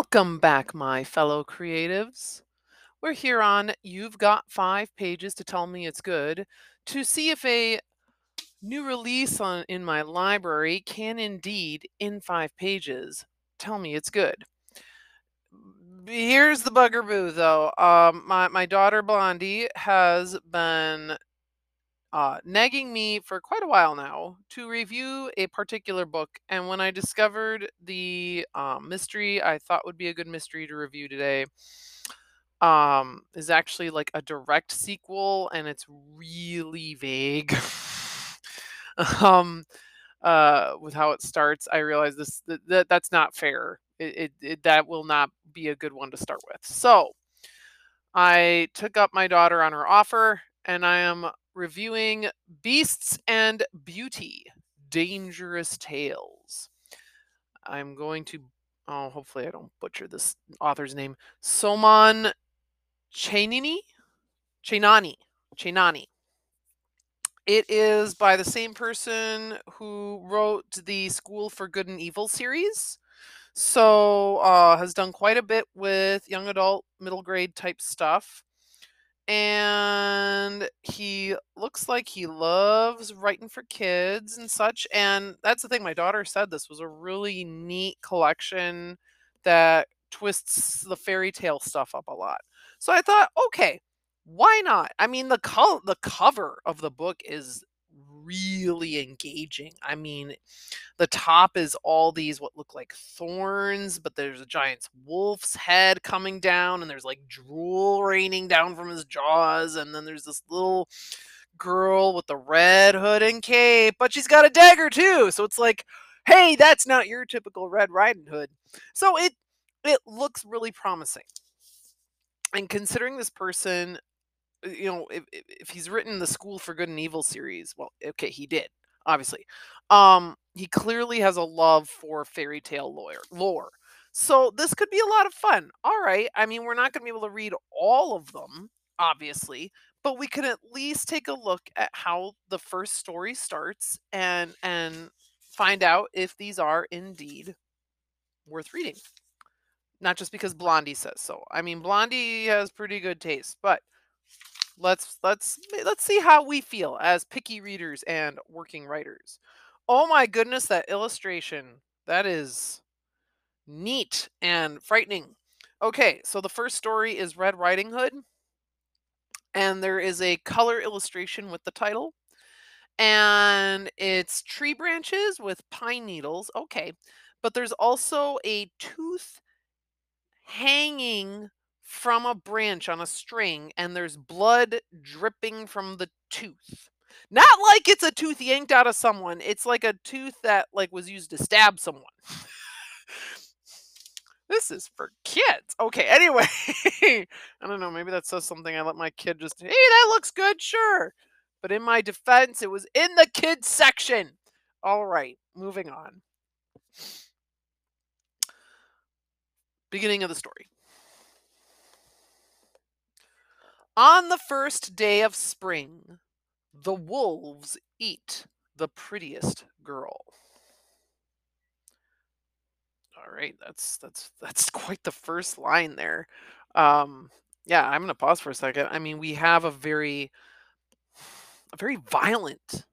Welcome back, my fellow creatives. We're here on You've Got Five Pages to Tell Me It's Good to see if a new release on in my library can indeed, in five pages, tell me it's good. Here's the bugaboo though. Um, my, my daughter Blondie has been uh, nagging me for quite a while now to review a particular book. And when I discovered the um, mystery I thought would be a good mystery to review today, um, is actually like a direct sequel, and it's really vague. um, uh, with how it starts, I realize this that, that that's not fair. It, it, it that will not be a good one to start with. So I took up my daughter on her offer, and I am reviewing Beasts and Beauty Dangerous Tales. I'm going to, oh, hopefully I don't butcher this author's name. Soman Chainini? Chainani. Chainani. It is by the same person who wrote the School for Good and Evil series. So, uh, has done quite a bit with young adult, middle grade type stuff and he looks like he loves writing for kids and such and that's the thing my daughter said this was a really neat collection that twists the fairy tale stuff up a lot. So i thought okay why not? I mean the co- the cover of the book is really engaging. I mean, the top is all these what look like thorns, but there's a giant wolf's head coming down, and there's like drool raining down from his jaws, and then there's this little girl with the red hood and cape, but she's got a dagger too. So it's like, hey, that's not your typical Red Riding Hood. So it it looks really promising. And considering this person you know, if, if he's written the School for Good and Evil series, well, okay, he did, obviously. Um, he clearly has a love for fairy tale lawyer lore. So this could be a lot of fun. All right. I mean, we're not going to be able to read all of them, obviously, but we can at least take a look at how the first story starts and and find out if these are indeed worth reading. Not just because Blondie says so. I mean, Blondie has pretty good taste, but let's let's let's see how we feel as picky readers and working writers. Oh my goodness, that illustration. That is neat and frightening. Okay, so the first story is Red Riding Hood. And there is a color illustration with the title. And it's tree branches with pine needles. Okay. But there's also a tooth hanging from a branch on a string and there's blood dripping from the tooth. Not like it's a tooth yanked out of someone. It's like a tooth that like was used to stab someone. this is for kids. Okay, anyway. I don't know, maybe that says something. I let my kid just, hey, that looks good, sure. But in my defense, it was in the kids section. All right, moving on. Beginning of the story. On the first day of spring, the wolves eat the prettiest girl. All right, that's that's that's quite the first line there. Um, yeah, I'm gonna pause for a second. I mean, we have a very a very violent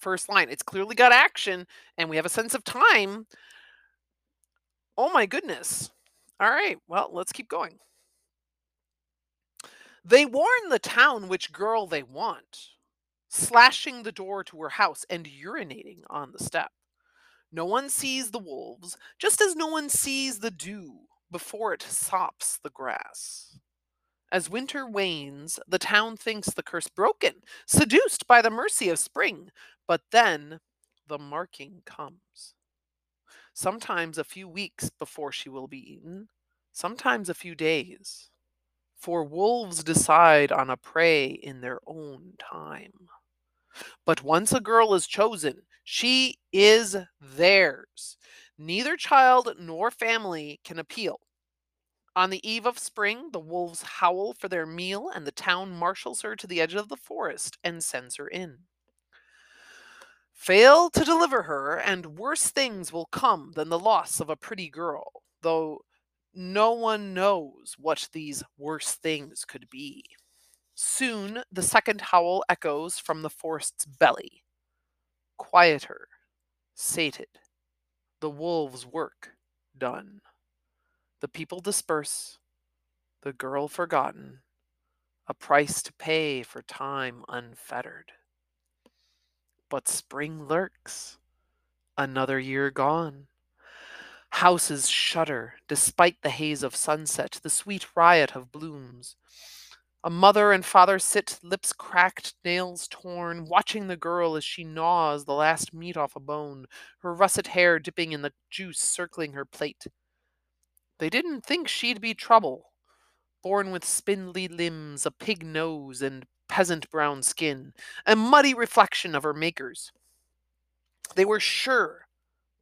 first line. It's clearly got action, and we have a sense of time. Oh my goodness. All right, well, let's keep going. They warn the town which girl they want, slashing the door to her house and urinating on the step. No one sees the wolves, just as no one sees the dew before it sops the grass. As winter wanes, the town thinks the curse broken, seduced by the mercy of spring, but then the marking comes. Sometimes a few weeks before she will be eaten, sometimes a few days for wolves decide on a prey in their own time. But once a girl is chosen, she is theirs. Neither child nor family can appeal. On the eve of spring, the wolves howl for their meal, and the town marshals her to the edge of the forest and sends her in. Fail to deliver her, and worse things will come than the loss of a pretty girl, though no one knows what these worse things could be. Soon the second howl echoes from the forest's belly. Quieter, sated, the wolves' work done. The people disperse, the girl forgotten, a price to pay for time unfettered. But spring lurks, another year gone. Houses shudder despite the haze of sunset, the sweet riot of blooms. A mother and father sit, lips cracked, nails torn, watching the girl as she gnaws the last meat off a bone, her russet hair dipping in the juice circling her plate. They didn't think she'd be trouble. Born with spindly limbs, a pig nose, and peasant brown skin, a muddy reflection of her makers. They were sure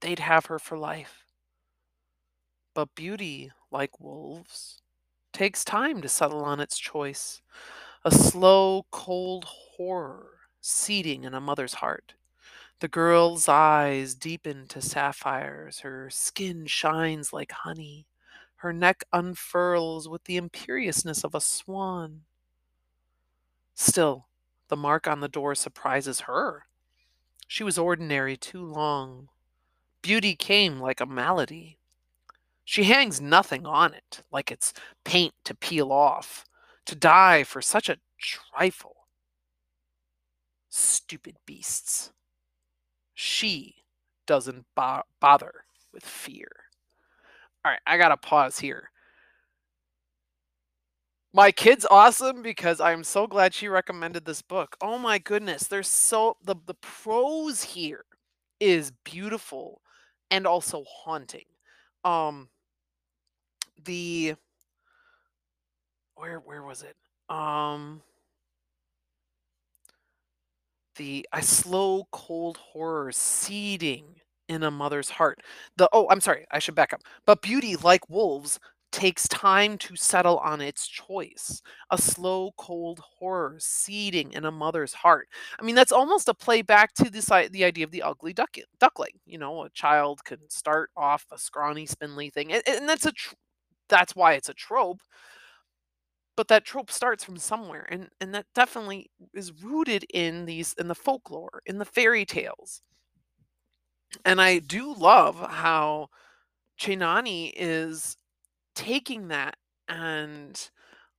they'd have her for life. But beauty, like wolves, takes time to settle on its choice. A slow, cold horror seeding in a mother's heart. The girl's eyes deepen to sapphires, her skin shines like honey, her neck unfurls with the imperiousness of a swan. Still, the mark on the door surprises her. She was ordinary too long. Beauty came like a malady. She hangs nothing on it, like it's paint to peel off, to die for such a trifle. Stupid beasts. She doesn't bo- bother with fear. All right, I gotta pause here. My kid's awesome because I'm so glad she recommended this book. Oh my goodness, there's so the the prose here is beautiful and also haunting. Um the where where was it? Um the a slow cold horror seeding in a mother's heart. The oh, I'm sorry, I should back up. But beauty like wolves takes time to settle on its choice. A slow cold horror seeding in a mother's heart. I mean, that's almost a play back to this the idea of the ugly duck, duckling. You know, a child can start off a scrawny, spindly thing, and, and that's a tr- that's why it's a trope. But that trope starts from somewhere and and that definitely is rooted in these in the folklore in the fairy tales. And i do love how Chainani is taking that and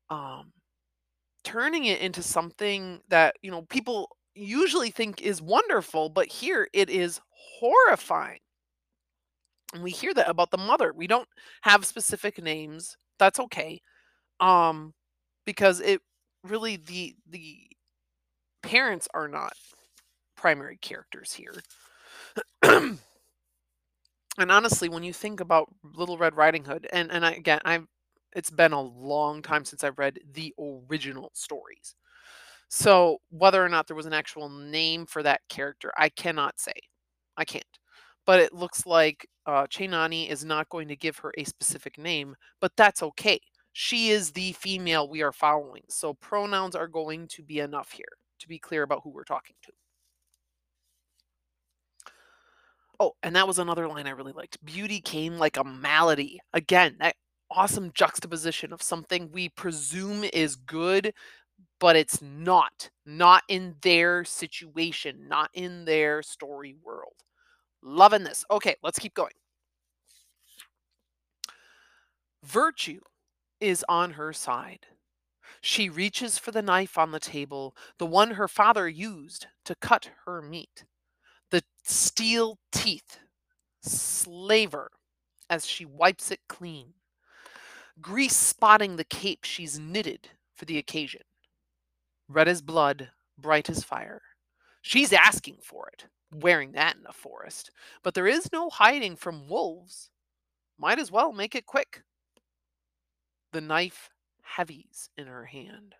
um turning it into something that you know people usually think is wonderful but here it is horrifying and we hear that about the mother we don't have specific names that's okay um because it really the the parents are not primary characters here. And honestly when you think about little red riding hood and and I, again i've it's been a long time since i've read the original stories. So whether or not there was an actual name for that character i cannot say i can't but it looks like uh, Chainani is not going to give her a specific name, but that's okay she is the female we are following. So pronouns are going to be enough here to be clear about who we're talking to. Oh, and that was another line I really liked. Beauty came like a malady. Again, that awesome juxtaposition of something we presume is good, but it's not. Not in their situation, not in their story world. Loving this. Okay, let's keep going. Virtue is on her side. She reaches for the knife on the table, the one her father used to cut her meat. The steel teeth slaver as she wipes it clean, grease spotting the cape she's knitted for the occasion. Red as blood, bright as fire. She's asking for it, wearing that in the forest. But there is no hiding from wolves. Might as well make it quick. The knife heavies in her hand.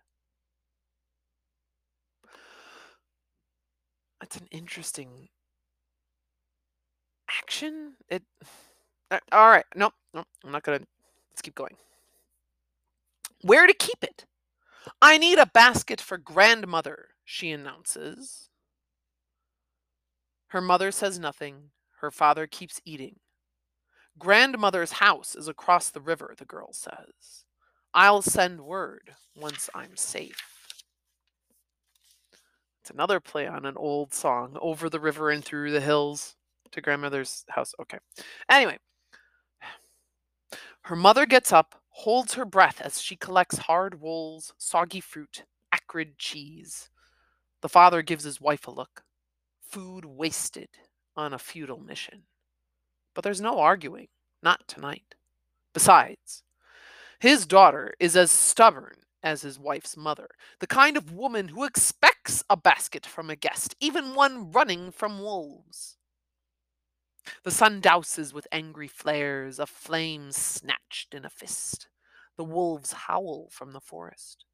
That's an interesting action. It. Uh, all right. Nope. Nope. I'm not gonna. Let's keep going. Where to keep it? I need a basket for grandmother, she announces. Her mother says nothing. Her father keeps eating. Grandmother's house is across the river, the girl says. I'll send word once I'm safe. It's another play on an old song, Over the River and Through the Hills to grandmother's house. Okay. Anyway, her mother gets up, holds her breath as she collects hard wools, soggy fruit, acrid cheese. The father gives his wife a look. Food wasted on a futile mission. But there's no arguing, not tonight. Besides, his daughter is as stubborn as his wife's mother, the kind of woman who expects a basket from a guest, even one running from wolves. The sun douses with angry flares, a flame snatched in a fist. The wolves howl from the forest.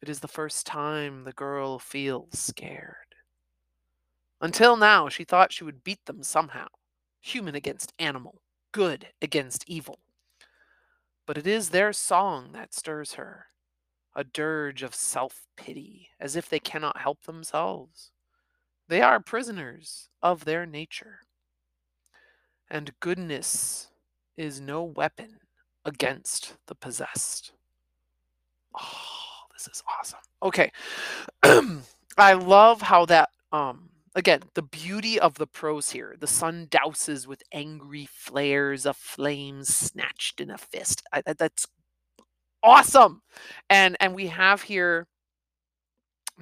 It is the first time the girl feels scared. Until now, she thought she would beat them somehow human against animal, good against evil. But it is their song that stirs her, a dirge of self pity, as if they cannot help themselves. They are prisoners of their nature. And goodness is no weapon against the possessed. Oh, this is awesome. Okay. I love how that um again, the beauty of the prose here. The sun douses with angry flares of flames snatched in a fist. I, that, that's awesome. And and we have here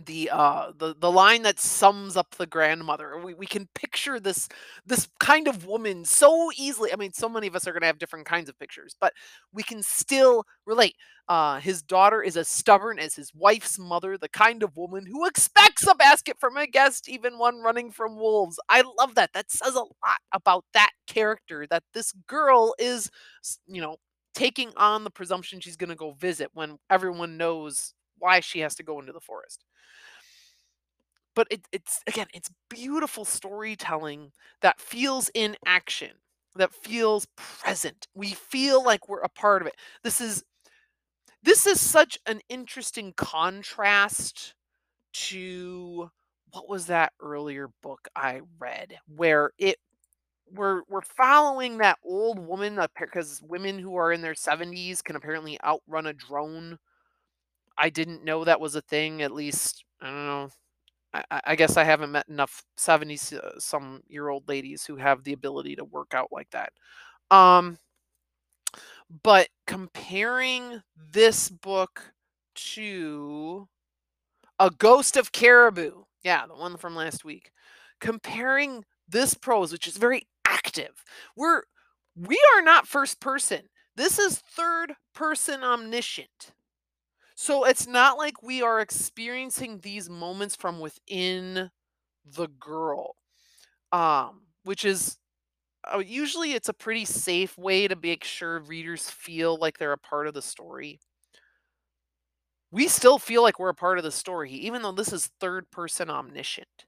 the uh the the line that sums up the grandmother we, we can picture this this kind of woman so easily i mean so many of us are going to have different kinds of pictures but we can still relate. Uh his daughter is as stubborn as his wife's mother the kind of woman who expects a basket from a guest even one running from wolves. I love that that says a lot about that character that this girl is you know taking on the presumption she's going to go visit when everyone knows why she has to go into the forest. But it, it's again it's beautiful storytelling that feels in action that feels present. We feel like we're a part of it. This is this is such an interesting contrast to what was that earlier book i read where it we're we're following that old woman because women who are in their 70s can apparently outrun a drone i didn't know that was a thing at least i don't know I, I guess I haven't met enough 70 uh, some year old ladies who have the ability to work out like that. Um, but comparing this book to A Ghost of Caribou, yeah, the one from last week, comparing this prose, which is very active, we're we are not first person. This is third person omniscient. So it's not like we are experiencing these moments from within the girl, um, which is uh, usually it's a pretty safe way to make sure readers feel like they're a part of the story. We still feel like we're a part of the story, even though this is third person omniscient.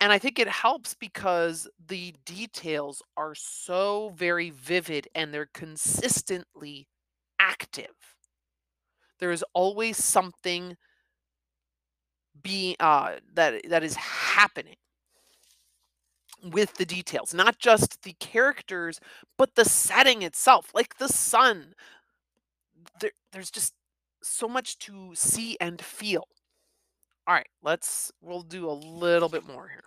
And I think it helps because the details are so very vivid and they're consistently active. There is always something being uh, that that is happening with the details, not just the characters, but the setting itself, like the sun. There, there's just so much to see and feel. All right, let's we'll do a little bit more here.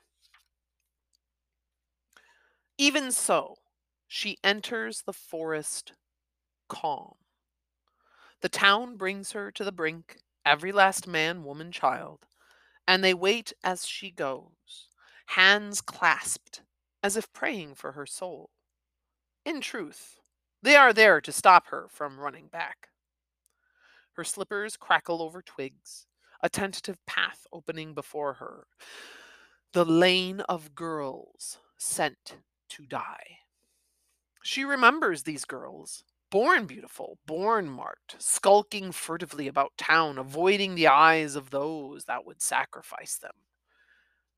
Even so, she enters the forest calm. The town brings her to the brink, every last man, woman, child, and they wait as she goes, hands clasped, as if praying for her soul. In truth, they are there to stop her from running back. Her slippers crackle over twigs, a tentative path opening before her. The lane of girls sent to die. She remembers these girls, born beautiful, born marked, skulking furtively about town, avoiding the eyes of those that would sacrifice them.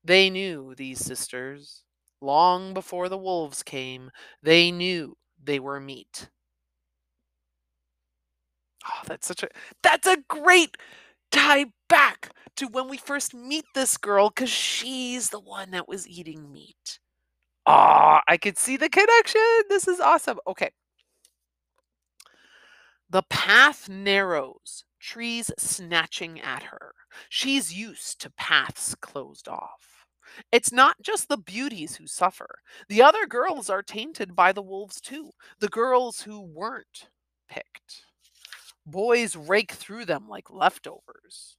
They knew, these sisters, long before the wolves came, they knew they were meat. Oh, that's such a that's a great tie back to when we first meet this girl because she's the one that was eating meat. Ah, I could see the connection. This is awesome. Okay. The path narrows, trees snatching at her. She's used to paths closed off. It's not just the beauties who suffer. The other girls are tainted by the wolves too. The girls who weren't picked. Boys rake through them like leftovers.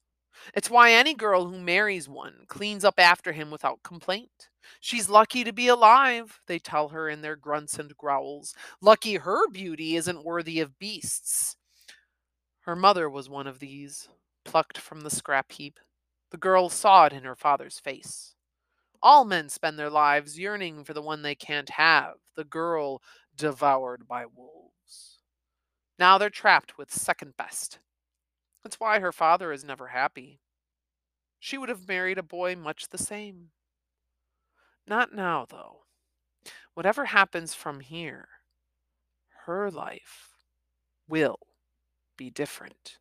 It's why any girl who marries one cleans up after him without complaint. She's lucky to be alive, they tell her in their grunts and growls. Lucky her beauty isn't worthy of beasts. Her mother was one of these, plucked from the scrap heap. The girl saw it in her father's face. All men spend their lives yearning for the one they can't have, the girl devoured by wolves. Now they're trapped with second best. That's why her father is never happy. She would have married a boy much the same. Not now, though. Whatever happens from here, her life will be different.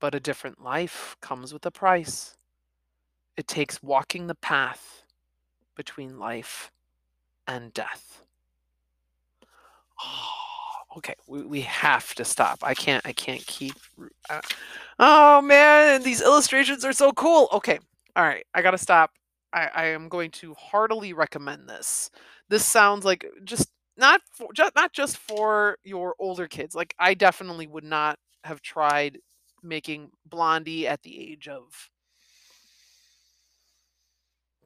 But a different life comes with a price. It takes walking the path between life and death. Oh, okay, we, we have to stop. I can't. I can't keep. Uh, oh man, these illustrations are so cool. Okay, all right, I gotta stop. I, I am going to heartily recommend this. This sounds like just not for just not just for your older kids. Like I definitely would not have tried making Blondie at the age of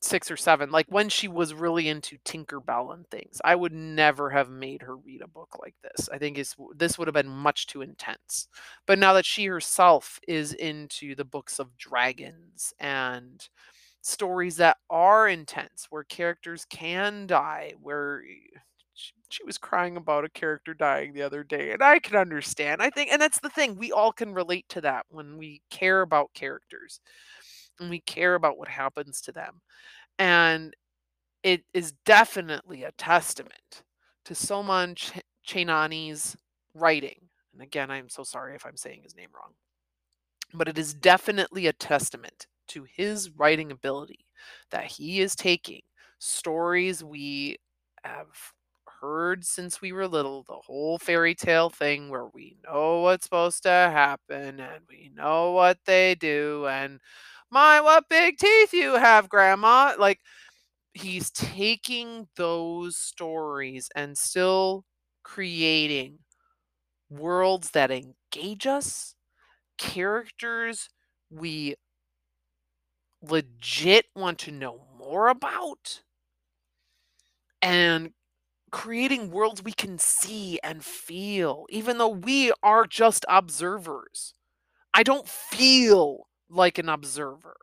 6 or 7, like when she was really into Tinker Bell and things. I would never have made her read a book like this. I think it's this would have been much too intense. But now that she herself is into the books of dragons and stories that are intense, where characters can die, where she, she was crying about a character dying the other day, and I can understand. I think, and that's the thing, we all can relate to that when we care about characters and we care about what happens to them. And it is definitely a testament to Soman Ch- Chainani's writing. And again, I'm so sorry if I'm saying his name wrong. But it is definitely a testament to his writing ability that he is taking stories we have heard since we were little, the whole fairy tale thing where we know what's supposed to happen and we know what they do and my what big teeth you have grandma like he's taking those stories and still creating worlds that engage us characters we legit want to know more about and creating worlds we can see and feel, even though we are just observers. I don't feel like an observer,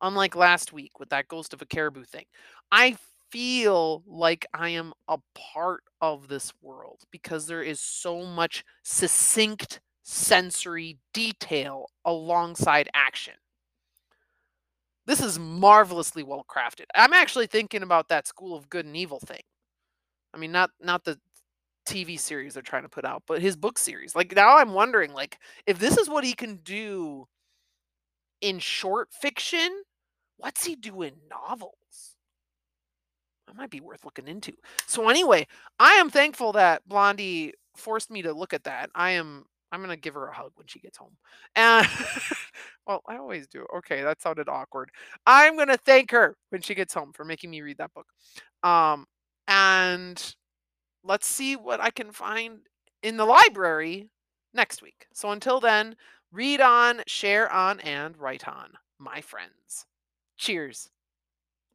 unlike last week with that ghost of a caribou thing. I feel like I am a part of this world because there is so much succinct sensory detail alongside action. This is marvelously well crafted. I'm actually thinking about that School of Good and Evil thing. I mean, not not the TV series they're trying to put out, but his book series. Like now I'm wondering like if this is what he can do in short fiction, what's he do in novels? That might be worth looking into. So anyway, I am thankful that Blondie forced me to look at that. I am I'm gonna give her a hug when she gets home. And well, I always do. Okay, that sounded awkward. I'm gonna thank her when she gets home for making me read that book. Um, and let's see what I can find in the library next week. So until then, read on, share on, and write on, my friends. Cheers.